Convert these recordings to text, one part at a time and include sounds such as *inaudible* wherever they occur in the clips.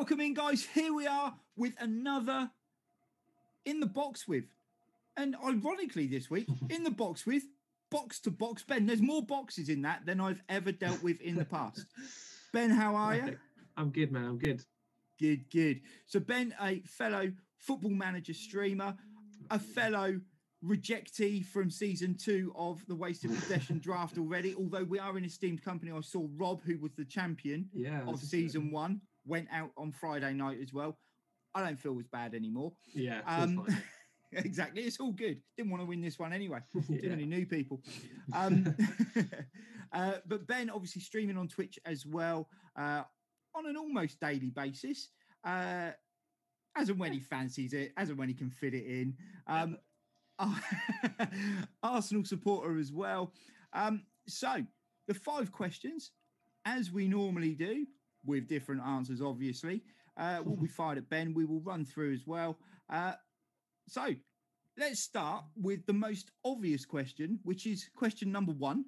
Welcome in, guys. Here we are with another in the box with, and ironically, this week *laughs* in the box with box to box Ben. There's more boxes in that than I've ever dealt with in the past. Ben, how are you? I'm good, man. I'm good. Good, good. So, Ben, a fellow football manager streamer, a fellow rejectee from season two of the wasted possession *laughs* draft already. Although we are in esteemed company, I saw Rob, who was the champion Yeah. of season one, went out on Friday night as well. I don't feel as bad anymore. Yeah. Um, *laughs* exactly, it's all good. Didn't want to win this one anyway. *laughs* Too yeah. many new people. *laughs* Um, uh, but Ben, obviously, streaming on Twitch as well uh, on an almost daily basis, uh, as and when he fancies it, as and when he can fit it in. Um, Arsenal supporter as well. Um, so, the five questions, as we normally do, with different answers, obviously, uh, we'll be fired at Ben. We will run through as well. Uh, so, let's start with the most obvious question, which is question number one.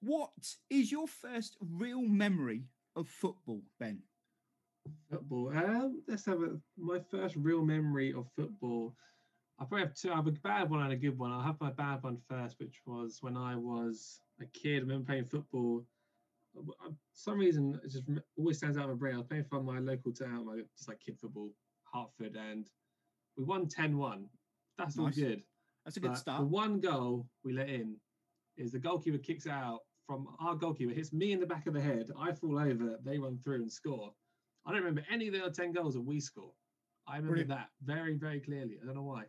What is your first real memory of football, Ben? Football. Um, let's have a, my first real memory of football. I probably have two. I have a bad one and a good one. I'll have my bad one first, which was when I was a kid. I remember playing football. Uh, some reason it just always stands out in my brain. I was playing for my local town, like just like kid football, Hartford, and we won 10-1. That's all good. That's a good But start. The one goal we let in is the goalkeeper kicks it out from our goalkeeper, hits me in the back of the head. I fall over, they run through and score. I don't remember any of the other 10 goals that we score. I remember Brilliant. that very, very clearly. I don't know why.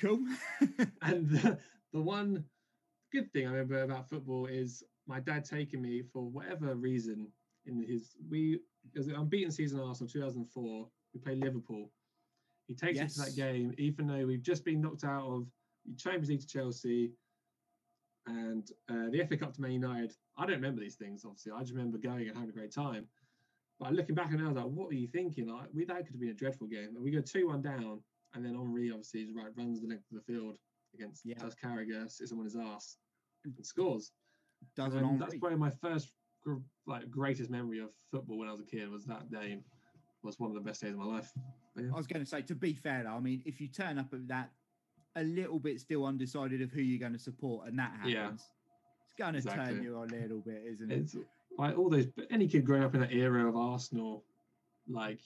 Cool. *laughs* And the, the one good thing I remember about football is my dad taking me for whatever reason in his we it was an unbeaten season Arsenal 2004. We played Liverpool. He takes us to that game, even though we've just been knocked out of the Champions League to Chelsea and uh, the FA Cup to Man United. I don't remember these things, obviously. I just remember going and having a great time. But looking back on it, I was like, what are you thinking? Like, we that could have been a dreadful game. And we go 2 1 down, and then Henry obviously is right, runs the length of the field against Yeah. does Carragher, sits on his ass, and scores. Does And an Um, that's probably my first gr- like greatest memory of football when I was a kid. Was that day was one of the best days of my life. Yeah. I was going to say, to be fair, though, I mean, if you turn up at that a little bit still undecided of who you're going to support, and that happens, Yeah. it's going to turn Exactly. you a little bit, isn't it? It's like all those. But any kid growing up in that era of Arsenal, like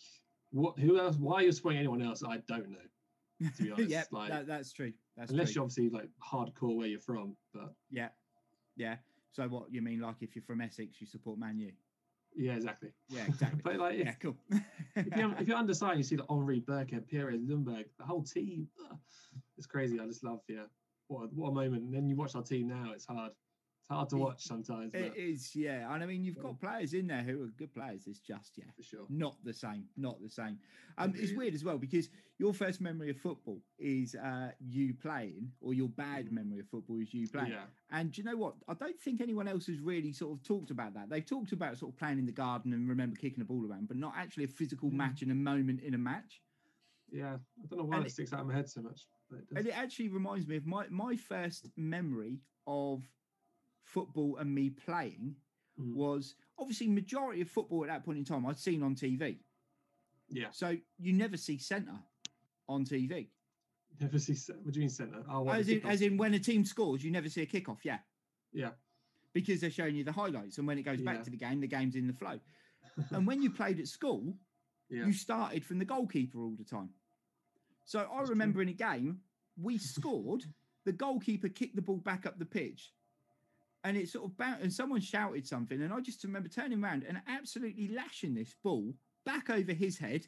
what? Who else? Why are you supporting anyone else? I don't know. To be *laughs* honest, yeah, like that, that's true. That's unless true. you're obviously like hardcore where you're from. But Yeah, yeah. So what you mean? Like if you're from Essex, you support Man U? yeah, exactly. Yeah, exactly. *laughs* but like if, yeah, cool. if you're if you're undecided, you see like Henry, Bergkamp, Pires, Ljungberg, the whole team. ugh, It's crazy. I just love yeah. What a, what a moment. And then you watch our team now. It's hard. It's hard to watch sometimes. it But is, yeah. And I mean, you've Yeah. got players in there who are good players. It's just, yeah, for sure. not the same. Not the same. Um, it's weird as well because your first memory of football is uh, you playing, or your bad Mm. memory of football is you playing. Yeah. And do you know what? I don't think anyone else has really sort of talked about that. They've talked about sort of playing in the garden and remember kicking a ball around, but not actually a physical Mm. match and a moment in a match. Yeah. I don't know why And it it- sticks out in my head so much. But it. And it actually reminds me of my, my first memory of football and me playing Mm. was obviously majority of football at that point in time I'd seen on TV. Yeah. So you never see centre on TV. Never see. What do you mean centre? Oh, As in, as in when a team scores, you never see a kickoff. Yeah. Yeah. Because they're showing you the highlights. And when it goes back to the game, the game's in the flow. and when you *laughs* played at school, yeah. you started from the goalkeeper all the time. So I That's true. remember in a game, we *laughs* scored, the goalkeeper kicked the ball back up the pitch. And it sort of bounced, and someone shouted something. And I just remember turning around and absolutely lashing this ball back over his head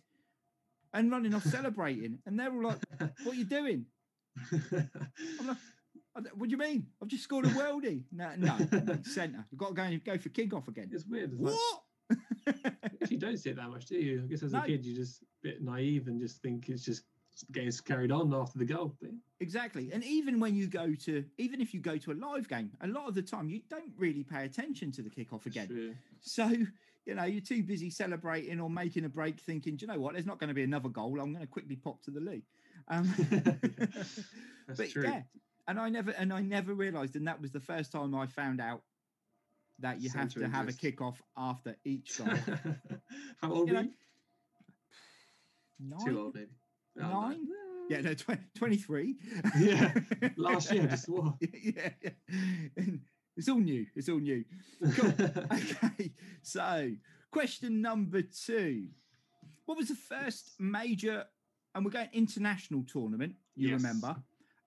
and running off *laughs* celebrating. And they're all like, What are you doing? I'm like, What do you mean? I've just scored a worldie. No, no, *laughs* centre. You've got to go and go for kick off again. it's weird. What? you don't see it that much, do you? I guess as No. a kid, you're just a bit naive and just think it's just game's carried on after the goal. Exactly. And even when you go to, even if you go to a live game, a lot of the time you don't really pay attention to the kickoff again. true. So, you know, you're too busy celebrating or making a break thinking, do you know what? There's not going to be another goal. I'm going to quickly pop to the league. Um, *laughs* *laughs* That's but true. yeah, and I never, and I never realized, and that was the first time I found out that you have to have a kickoff after each goal. *laughs* How old You know, you? Too old, maybe. No. Nine? Yeah, no, tw- 23. Yeah, *laughs* Last year, just what? *laughs* yeah, yeah. And It's all new. It's all new. Cool. *laughs* okay. So, question number two. What was the first major, and we're going international tournament, you Yes. remember?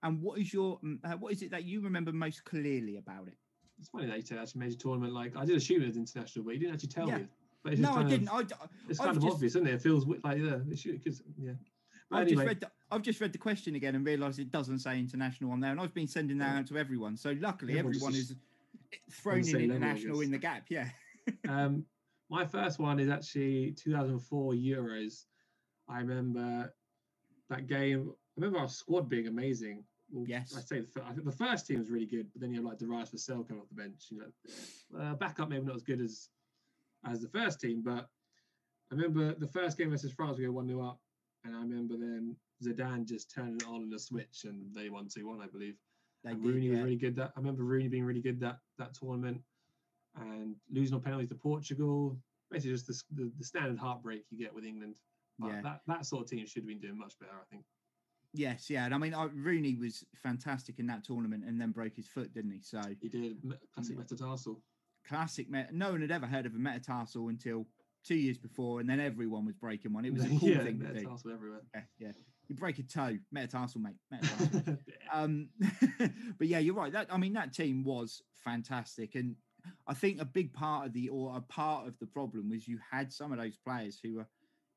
And what is your, mm, uh, what is it that you remember most clearly about it? It's funny that you said actually major tournament. Like I did assume it was international, but you didn't actually tell Yeah. me. But it's No, I kind didn't. Of, I, d- it's I've kind of just- obvious, isn't it? It feels like yeah, it should because yeah. But I've anyway, just read. The, I've just read the question again and realised it doesn't say international on there, and I've been sending that Oh. out to everyone. So luckily, Everyone everyone is thrown in same level, I international in the gap. Yeah. *laughs* um, my first one is actually 2004 Euros. I remember that game. I remember our squad being amazing. Well, Yes. I say the, fir- I think the first team was really good, but then you have like Darius Vassell coming off the bench. You know, uh, backup maybe not as good as as the first team, but I remember the first game versus France, we go one 0 up, and I remember then Zidane just turning it on in a switch, and they won two one, I believe. They And did, Rooney was really good. That I remember Rooney being really good that that tournament, and losing on penalties to Portugal. Basically, just the, the, the standard heartbreak you get with England. But Yeah. that, that sort of team should have been doing much better, I think. Yes, yeah, and I mean I, Rooney was fantastic in that tournament, and then broke his foot, didn't he? So He did classic mm. Yeah. metatarsal. classic. Met- no one had ever heard of a metatarsal until two years before, and then everyone was breaking one. It was a *laughs* cool yeah, thing to do. everywhere. Yeah, yeah. You break a toe, metatarsal, mate. Metatarsal. *laughs* Um, *laughs* but yeah, you're right. That I mean, that team was fantastic, and I think a big part of the or a part of the problem was you had some of those players who were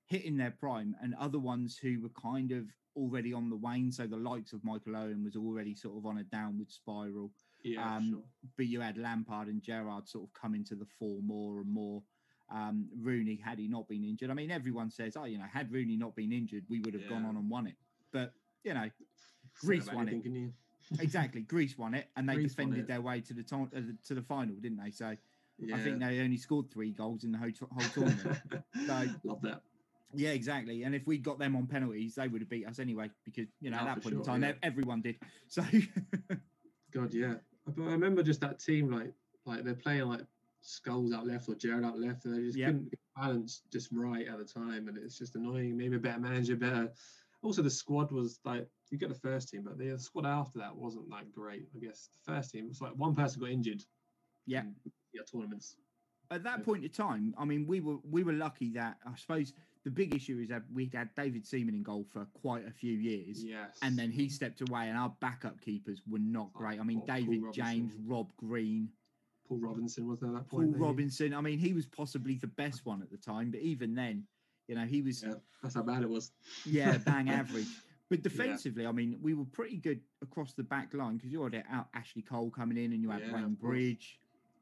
hitting their prime, and other ones who were kind of already on the wane. So the likes of Michael Owen was already sort of on a downward spiral. yeah, um, sure. But you had Lampard and Gerrard sort of coming to the fore more and more. Um, Rooney, had he not been injured, I mean, everyone says, oh, you know, had Rooney not been injured, we would have gone on and won it. But you know, Greece won it. anything, you? *laughs* exactly. Greece won it, and they Greece defended their way to the to- uh, to the final, didn't they? So Yeah. I think they only scored three goals in the whole, to- whole tournament. *laughs* So- Love that. yeah, exactly. And if we got them on penalties, they would have beat us anyway, because you know Yeah, at that point in time, yeah. everyone did. So God, yeah. But I remember just that team, like, like they're playing like Scholes out left or Gerrard out left, and they just Yep. couldn't balance just right at the time, and it's just annoying. Maybe a better manager, better. Also, the squad was like you get the first team, but the squad after that wasn't that great. I guess the first team was like one person got injured. Yeah. in, yeah, tournaments. at that Yeah. point in time, I mean, we were we were lucky that I suppose the big issue is that we'd had David Seaman in goal for quite a few years. Yes. And then he stepped away, and our backup keepers were not Oh, great. I mean, oh, Paul David James, Rob Green, Paul Robinson was there at that Paul point. maybe? Robinson. I mean, he was possibly the best one at the time, but even then, you know, he was Yeah, that's how bad it was. yeah, *laughs* bang average. But defensively, I mean, we were pretty good across the back line because you had out Ashley Cole coming in, and you had Yeah, Wayne. Bridge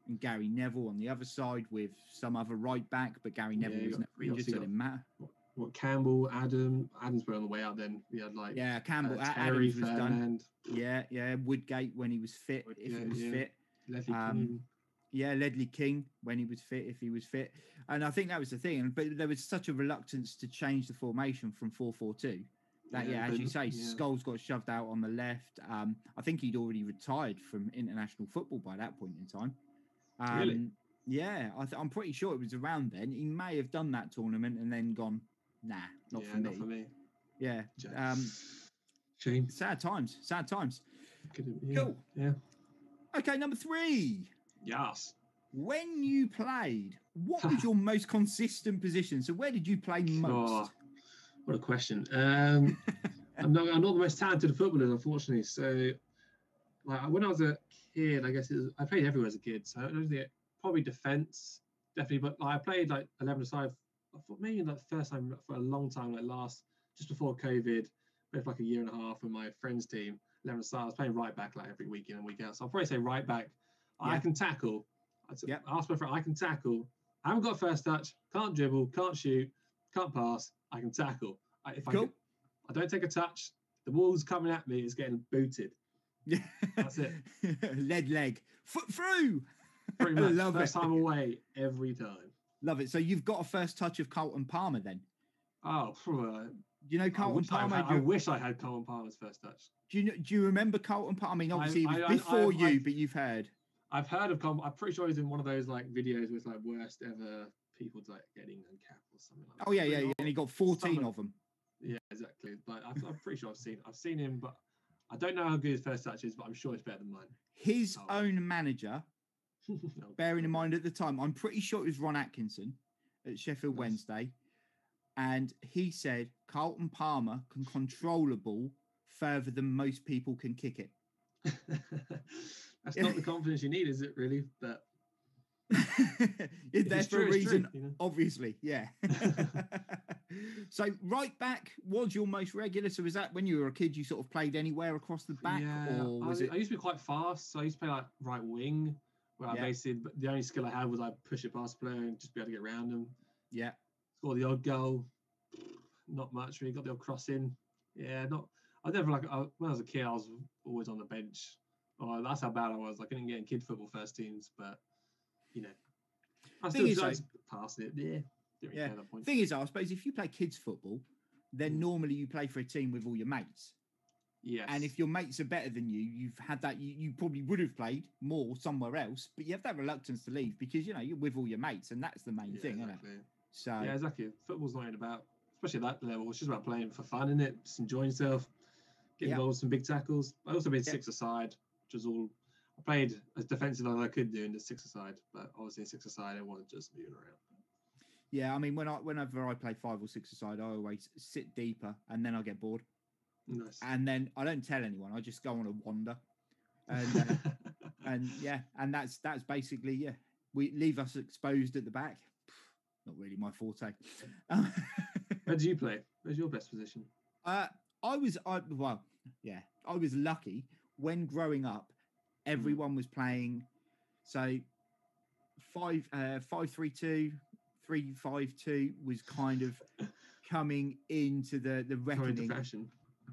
and Gary Neville on the other side with some other right back, but Gary Neville you was got- injured, so it didn't matter. What Campbell, Adam, Adams were on the way out. Then we had like Yeah, uh, Campbell, A- Terry, Adams was done. Yeah, yeah, Woodgate when he was fit, if he was yeah. fit. Um. Yeah, Ledley King when he was fit, if he was fit. And I think that was the thing. But there was such a reluctance to change the formation from 4 4 2 that, yeah, as you say, yeah. Scholes got shoved out on the left. Um, I think he'd already retired from international football by that point in time. Um, Really? Yeah, I th- I'm pretty sure it was around then. He may have done that tournament and then gone, nah, not, yeah, for, not me. for me. Yeah. Um, Shame. sad times, sad times. Yeah, Cool. Yeah. Okay, number three. Yes. When you played, what *laughs* was your most consistent position? So where did you play most? Oh, what a question. Um, *laughs* I'm not. I'm not the most talented footballer, unfortunately. So, like when I was a kid, I guess it was, I played everywhere as a kid. So I don't think probably defense, definitely. But like, I played like 11 aside. I thought maybe like the first time for a long time, like last just before COVID, maybe for like a year and a half with my friend's team. 11 aside. I was playing right back like every weekend and week out. So I'll probably say right back. I can tackle. I Yep. I asked my friend, I can tackle. I haven't got first touch. Can't dribble. Can't shoot. Can't pass. I can tackle. I, if I, Cool. I don't take a touch. The ball's coming at me. It's getting booted. Yeah. That's it. *laughs* Lead leg. Foot through. Pretty I much. *laughs* love First it. time away every time. Love it. So you've got a first touch of Carlton Palmer then. Oh, uh, you know I Carlton I, Palmer? had, do, I wish I had Colin Palmer's first touch. do you know, do you remember Carlton Palmer? I mean, obviously I- it was I- before I- you, I- but you've heard. I've heard of. Com- I'm pretty sure he's in one of those like videos with like worst ever people like getting cap or something like that. Oh yeah, yeah, yeah. And he got 14 Someone- of them. Yeah, exactly. But I've, I'm pretty sure I've seen I've seen him, but I don't know how good his first touch is, but I'm sure it's better than mine. His Oh. own manager, *laughs* bearing in mind at the time, I'm pretty sure it was Ron Atkinson at Sheffield Nice. Wednesday, and he said Carlton Palmer can control a ball further than most people can kick it. *laughs* That's not the *laughs* confidence you need, is it? Really? But *laughs* it's if there it's for true, a reason, true, you know? obviously. Yeah. *laughs* so right back was your most regular. So was that when you were a kid? You sort of played anywhere across the back, yeah, or I, was it? I used to be quite fast, so I used to play like right wing, where Yeah. I basically the only skill I had was I push it past the player and just be able to get around them. Yeah. Score the odd goal, not much really. Got the odd cross in. Yeah, not. I never like I, when I was a kid. I was always on the bench. Oh, that's how bad I was. I couldn't get in kid football first teams, but you know, I still is, just passed it. Yeah, really Yeah. care at that point. Thing is, I suppose if you play kids football, then Mm. normally you play for a team with all your mates. yes, And if your mates are better than you, you've had that. You, you probably would have played more somewhere else, but you have that reluctance to leave because you know you're with all your mates, and that's the main yeah, thing, exactly. isn't it? So Yeah, exactly. Football's not even about, especially at that level. It's just about playing for fun, isn't it? Just enjoying yourself, get Yeah. involved with some big tackles. I also played Yeah. six aside, which was all. I played as defensive as I could do in the six aside, but obviously in six aside I wasn't just moving around. yeah, I mean, when I whenever I play five or six aside, I always sit deeper, and then I get bored, Nice. and then I don't tell anyone. I just go on a wander, and uh, *laughs* and yeah, and that's that's basically yeah. We leave us exposed at the back. Not really my forte. *laughs* Where do you play? Where's your best position? Uh, I was, I well, yeah, I was lucky when growing up. Everyone was playing, so five, uh, five, three, two, three, five, two was kind of *laughs* coming into the the reckoning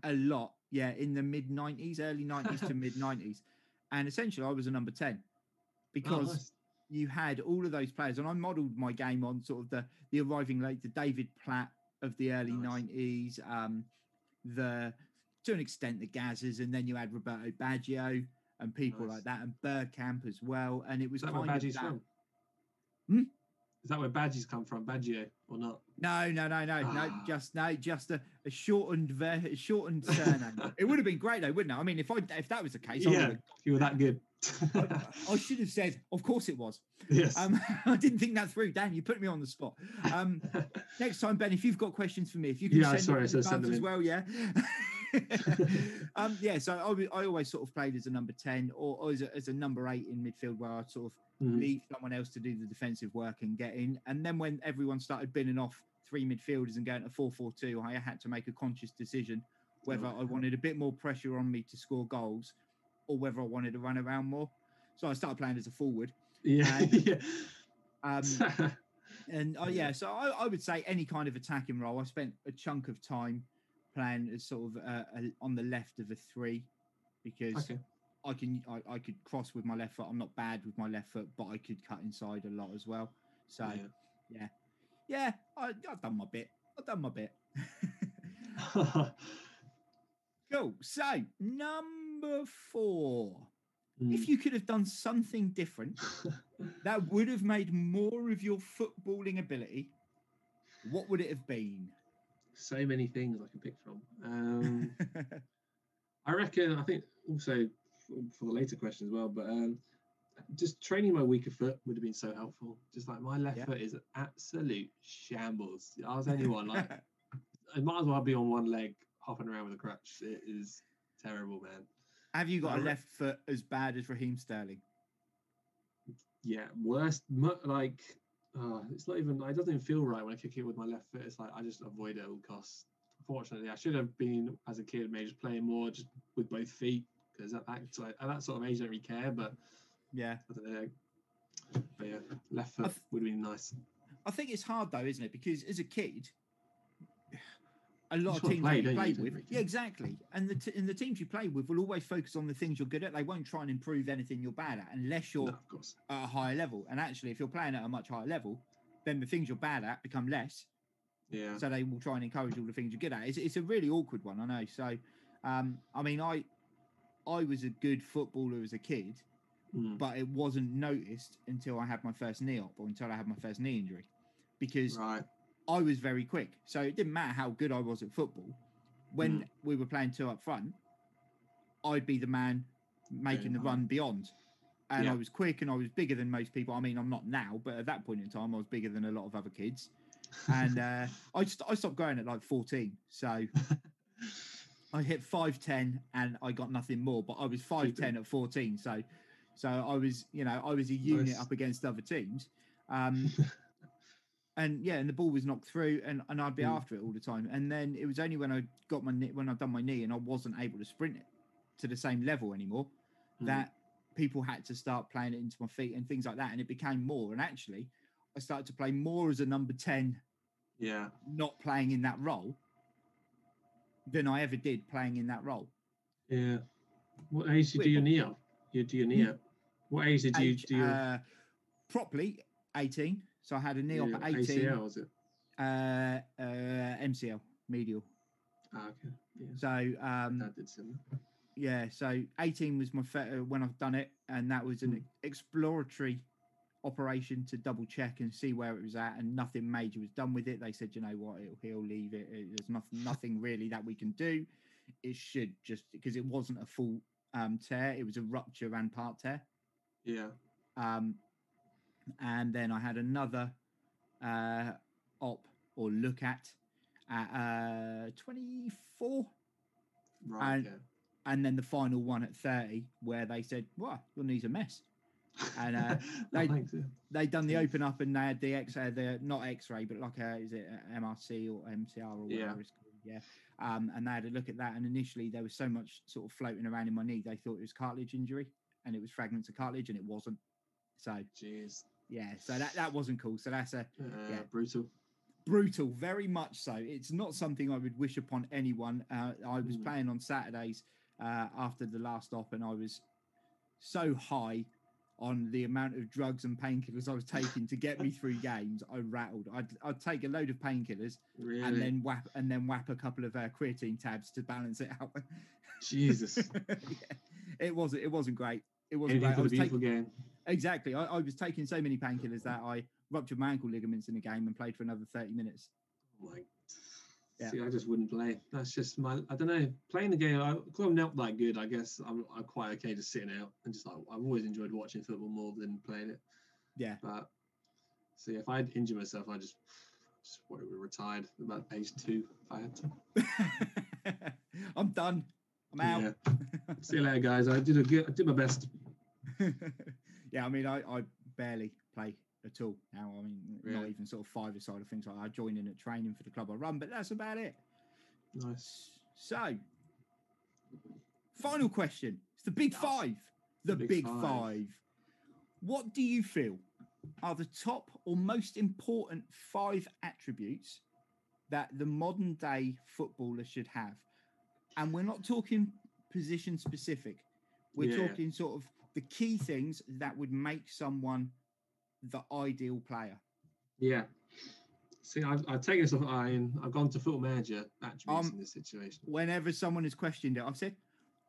a lot. Yeah, in the mid nineties, early nineties to mid *laughs* nineties, and essentially I was a number ten because nice. you had all of those players, and I modelled my game on sort of the the arriving late, the David Platt of the early Nice. nineties, um, the to an extent the Gazzers, and then you had Roberto Baggio and people Nice. like that, and Bergkamp as well, and it was Is that kind of that. from? Hmm? Is that where Badgie's come from? Baggio or not? No, no, no, no, no. Ah. Just no, just a, a shortened, ver- a shortened surname. *laughs* it would have been great though, wouldn't it? I mean, if I if that was the case, yeah, would've- you were that good. I should have said, of course it was. yes. Um, *laughs* I didn't think that through. Dan, you put me on the spot. Um, *laughs* next time, Ben, if you've got questions for me, if you can Yeah, send sorry, them said send them as well, yeah. *laughs* um, yeah, so I always sort of played as a number 10 or, or as, a, as a number eight in midfield where I'd sort of Mhm. leave someone else to do the defensive work and get in. And then when everyone started binning off three midfielders and going to 4 4 2, I had to make a conscious decision whether Oh, I wanted a bit more pressure on me to score goals or whether I wanted to run around more. So I started playing as a forward. Yeah, *laughs* and- yeah. Um, *laughs* and oh yeah, so I, I would say any kind of attacking role. I spent a chunk of time playing as sort of uh, a, on the left of a three because okay. I can I, I could cross with my left foot. I'm not bad with my left foot, but I could cut inside a lot as well. So Yeah. yeah, I, I've done my bit. I've done my bit. *laughs* cool. So number four. Mm. If you could have done something different *laughs* that would have made more of your footballing ability, what would it have been? So many things I can pick from. Um, *laughs* I reckon. I think also for, the later question as well, but um, just training my weaker foot would have been so helpful. Just like my left Yeah. foot is an absolute shambles. I was anyone like *laughs* I might as well be on one leg hopping around with a crutch. It is terrible, man. have you got I a left foot as bad as Raheem Sterling? Yeah, worst. Like uh, it's not even. It doesn't even feel right when I kick it with my left foot. It's like I just avoid it at all costs. Unfortunately, I should have been as a kid maybe just playing more just with both feet because at that so at that sort of age, I don't really care. But Yeah. I don't know. But yeah, left foot th- would have been nice. I think it's hard though, isn't it? Because as a kid, a lot of teams you play You with, yeah, exactly. And the t- and the teams you play with will always focus on the things you're good at. They won't try and improve anything you're bad at unless you're No, of course. at a higher level. And actually, if you're playing at a much higher level, then the things you're bad at become less. Yeah. So they will try and encourage all the things you're good at. It's, it's a really awkward one, I know. So, um, I mean, I I was a good footballer as a kid, Mm, but it wasn't noticed until I had my first knee op or until I had my first knee injury, because right. I was very quick. So it didn't matter how good I was at football. When Mm. we were playing two up front, I'd be the man making the run beyond. And I was quick and I was bigger than most people. I mean, I'm not now, but at that point in time, I was bigger than a lot of other kids. And uh, I, just, I stopped growing at like 14. So *laughs* I hit 5'10 and I got nothing more, but I was 5'10 at 14. So so I was, you know, I was a unit Nice. up against other teams. Um, *laughs* and yeah, and the ball was knocked through, and, and I'd be Mm. after it all the time. And then it was only when I got my knee, when I'd done my knee, and I wasn't able to sprint it to the same level anymore, Mm. that people had to start playing it into my feet and things like that, and it became more. And actually, I started to play more as a number ten, Yeah. not playing in that role, than I ever did playing in that role. Yeah. What age did you do your knee up? You do your knee Hmm? up. What age did you do your uh, properly eighteen, so I had a knee yeah, op at eighteen. ACL? Was it? uh, uh, MCL medial. Ah, okay. Yeah. So um, That did similar. yeah, so 18 was my fe- uh, when I've done it, and that was an Hmm. exploratory operation to double check and see where it was at, and nothing major was done with it. They said, you know what, it'll, he'll leave it. Uh, There's nothing, *laughs* nothing really that we can do. It should just because it wasn't a full um, tear; it was a rupture and part tear. Yeah. Um, and then I had another uh, op or look at at uh, 24 Right. And- and then the final one at 30 where they said wow your knee's a mess and, uh, *laughs* they- they'd done the open up and they had the x uh, the not x-ray but like a is it a mrc or mcr or Yeah. it's called yeah um, and they had a look at that and initially there was so much sort of floating around in my knee they thought it was cartilage injury and it was fragments of cartilage and it wasn't so Jeez. Yeah so that, that wasn't cool so that's a Uh, Yeah. Brutal. brutal very much so it's not something i would wish upon anyone uh, i was Mm. playing on saturdays uh, after the last op and i was so high on the amount of drugs and painkillers i was *laughs* taking to get me through games i rattled i'd, I'd take a load of painkillers Really. and then whap and then whap a couple of uh, creatine tabs to balance it out *laughs* Jesus. *laughs* Yeah. it wasn't it wasn't great it wasn't Anything great for I the was beautiful taking, game. exactly I, I was taking so many painkillers that i ruptured my ankle ligaments in the game and played for another 30 minutes oh Like, Yeah. see, I just wouldn't play. That's just my. I don't know. Playing the game, I, cause I'm not that good. I guess I'm, I'm quite okay just sitting out and just like I've always enjoyed watching football more than playing it. yeah But see, if I'd injure myself, I just just would have retired about age two if I had to. *laughs* I'm done. I'm out. Yeah. *laughs* See you later, guys. I did a good. I did my best. *laughs* Yeah, I mean, I, I barely play at all now. I mean, not even sort of five side of things. Like I join in at training for the club I run, but that's about it. Nice. So, final question. It's the big ah, five. The, The big, big five. five. What do you feel are the top or most important five attributes that the modern day footballer should have? And we're not talking position specific. We're Yeah. talking sort of the key things that would make someone the ideal player. Yeah. See, I've, I've taken this off. I, I've gone to football manager attributes Um, in this situation. Whenever someone has questioned it, I've said,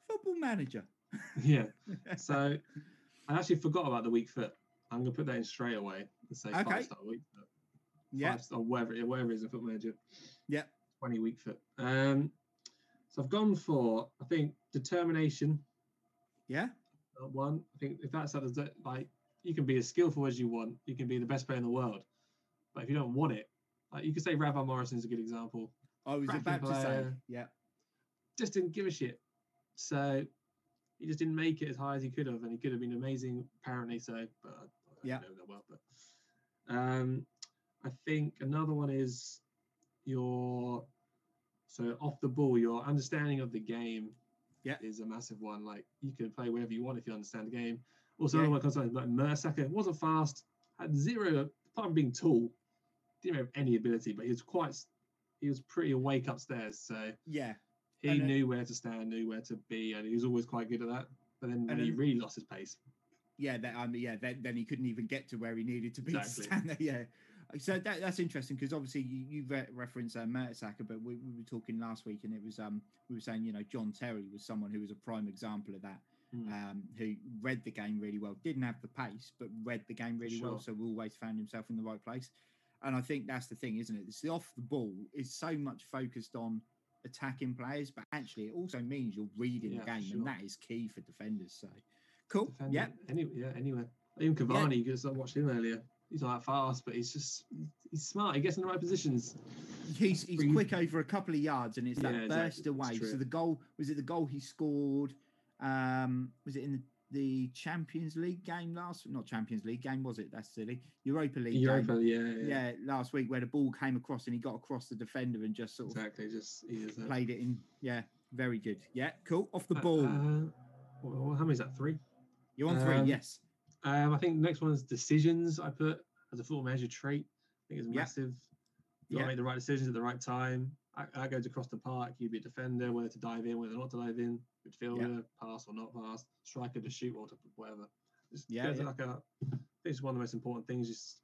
football manager. *laughs* Yeah. *laughs* So I actually forgot about the weak foot. I'm gonna put that in straight away and say Okay. five star weak foot. yeah. Five star, whatever, it- whatever it is in football manager. Yeah. 20 weak foot. Um, so I've gone for I think determination. Yeah. One, I think if that's at like you can be as skillful as you want, you can be the best player in the world, but if you don't want it, like you could say Ravel Morrison is a good example. I was Cracking about to say, player. yeah. Just didn't give a shit, so he just didn't make it as high as he could have, and he could have been amazing apparently. So, but I, I Yeah. know that well. But um, I think another one is your so off the ball, your understanding of the game Yeah. is a massive one. Like you can play wherever you want if you understand the game. Also, Yeah. another one comes to like Mertesacker wasn't fast, had zero apart from being tall, didn't have any ability, but he was quite he was pretty awake upstairs. So Yeah. he And, knew where to stand, knew where to be, and he was always quite good at that. But then And he really lost his pace. Yeah, that um, yeah, then, then he couldn't even get to where he needed to be Exactly. to stand there. Yeah, so that, that's interesting because obviously you, you re- referenced uh, Mertesacker, but we, we were talking last week and it was um we were saying you know John Terry was someone who was a prime example of that. Mm. um, who read the game really well. Didn't have the pace, but read the game really well. So always found himself in the right place. And I think that's the thing, isn't it? It's the off the ball is so much focused on attacking players, but actually it also means you're reading Yeah, the game, sure. and that is key for defenders. So cool. Yeah, Any, yeah. Anywhere. Even Cavani, because I watched him earlier. He's not that fast, but he's just he's smart. He gets in the right positions. he's he's Breathe. quick over a couple of yards, and it's that Yeah, burst It's away. So the goal was it the goal he scored? Um, was it in the, the Champions League game last? Not Champions League game, was it? That's silly. Europa League. game. Europa, yeah, yeah, yeah, last week where the ball came across and he got across the defender and just sort of exactly. Just played it in. Yeah, very good. Yeah, cool. Off the Uh, ball. Uh, how many is that? Three. You're on three. um, yes. Um, I think the next one is decisions. I put as a football manager trait. I think it's Yeah. massive. You gotta make the right decisions at the right time. I, I goes across the park. You'd be a defender, whether to dive in, whether not to dive in, midfielder, pass or not pass, striker to shoot or to whatever. Just Yeah, yeah. Like a, I think it's one of the most important things. Just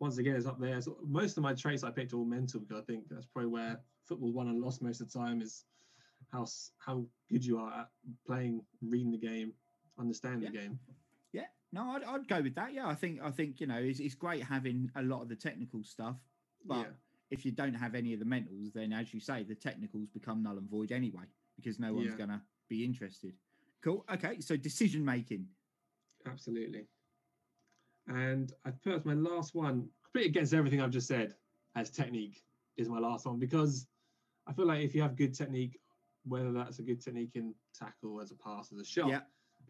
once again, it's up there. So most of my traits I picked are all mental because I think that's probably where football won and lost most of the time is how how good you are at playing, reading the game, understanding the game. No, I'd, I'd go with that. Yeah, I think I think you know it's, it's great having a lot of the technical stuff, but yeah. if you don't have any of the mentals, then as you say, the technicals become null and void anyway because no one's Yeah. gonna be interested. Cool. Okay. So decision making. Absolutely. And I put my last one, completely against everything I've just said, as technique is my last one because I feel like if you have good technique, whether that's a good technique in tackle, as a pass, as a shot, Yeah.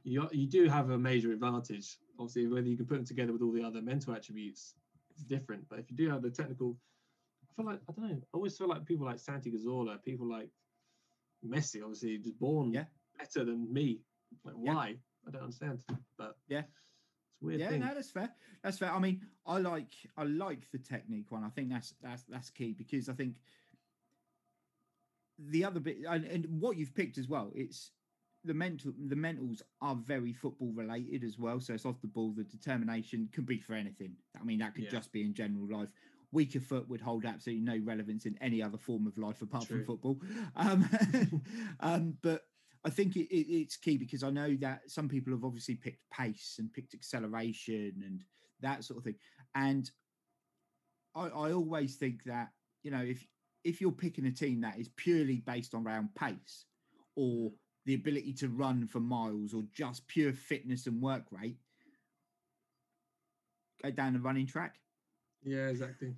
You, you do have a major advantage. Obviously, whether you can put them together with all the other mental attributes, it's different. But if you do have the technical, I feel like, I don't know, I always feel like people like Santi Cazorla, people like Messi, obviously, just born Yeah. better than me. Like, Yeah. why? I don't understand. But Yeah. it's weird yeah, thing. no, that's fair. That's fair. I mean, I like I like the technique one. I think that's that's that's key because I think the other bit and, and what you've picked as well. It's the mental. The mentals are very football related as well. So it's off the ball. The determination could be for anything. I mean, that could Yeah. just be in general life. Weaker foot would hold absolutely no relevance in any other form of life apart True. from football. Um, *laughs* um, but I think it, it, it's key because I know that some people have obviously picked pace and picked acceleration and that sort of thing. And I, I always think that you know if if you're picking a team that is purely based on around pace or the ability to run for miles or just pure fitness and work rate, go down the running track. Yeah, exactly.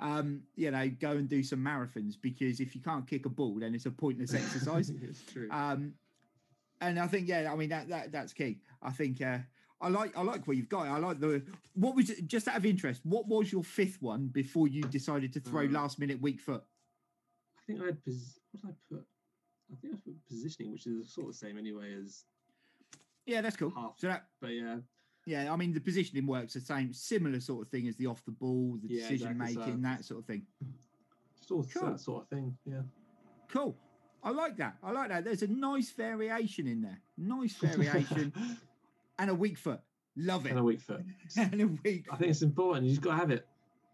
Um, you know, go and do some marathons because if you can't kick a ball, then it's a pointless exercise. *laughs* it's true. Um, and I think, yeah, I mean that that that's key. I think uh, I like I like what you've got. I like the what was it, just out of interest. What was your fifth one before you decided to throw Uh, last minute weak foot? I think I had what did I put? I think put positioning, which is sort of the same anyway as. Yeah, that's cool. half. So that But yeah, yeah, I mean the positioning works the same, similar sort of thing as the off the ball, the Yeah, decision exactly, so- making, that sort of thing. sort of Cool. that sort of thing. Yeah. Cool. I like that. I like that. There's a nice variation in there. Nice variation *laughs* and a weak foot. Love it. and a weak foot. *laughs* and a weak. I think it's important. You just got to have it.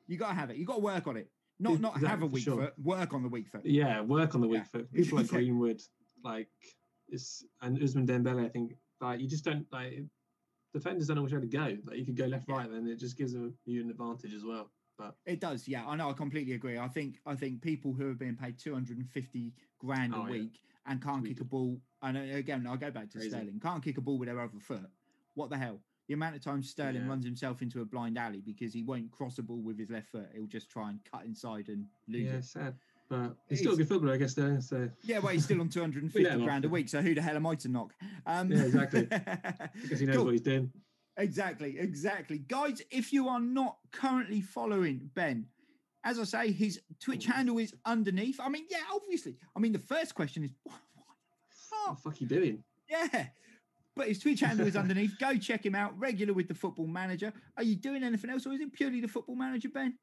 You got to have it. You got to work on it. Not not have Exactly, a for weak sure. foot. Work on the weak foot. Yeah, work on the weak Yeah. foot. People like *laughs* Greenwood, like it's and Ousmane Dembele. I think like you just don't like defenders don't know which way to go. Like you could go left, Yeah. right, then it just gives them, you an advantage as well. But It does, yeah. I know. I completely agree. I think I think people who have been paid two hundred and fifty grand a Oh, yeah. week and can't kick a ball, and uh, again, I'll go back to Crazy. Sterling. Can't kick a ball with their other foot. What the hell? The amount of times Sterling Yeah. runs himself into a blind alley because he won't cross a ball with his left foot. He'll just try and cut inside and lose yeah, it. sad. But he's still a good footballer, I guess. Though, so Yeah, well, he's still on *laughs* two hundred and fifty grand a week. So who the hell am I to knock? Um, Yeah, exactly. *laughs* because he knows Cool. what he's doing. Exactly, exactly. Guys, if you are not currently following Ben, as I say, his Twitch Ooh. handle is underneath. I mean, yeah, obviously. I mean, the first question is, *laughs* what, what What the fuck you doing? Yeah. But his Twitch handle is underneath. Go check him out. Regular with the football manager. Are you doing anything else, or is it purely the football manager, Ben?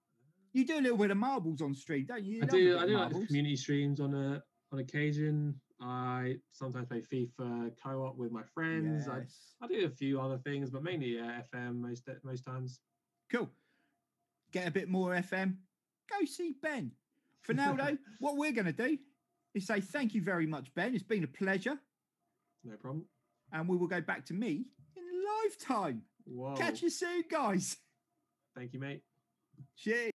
You do a little bit of marbles on stream, don't you? You I do. I do like the community streams on a on occasion. I sometimes play FIFA co-op with my friends. I, I do a few other things, but mainly uh, FM most most times. Cool. Get a bit more FM. Go see Ben. For now, though, what we're going to do is say thank you very much, Ben. It's been a pleasure. No problem. And we will go back to me in lifetime. Whoa. Catch you soon, guys. Thank you, mate. Cheers.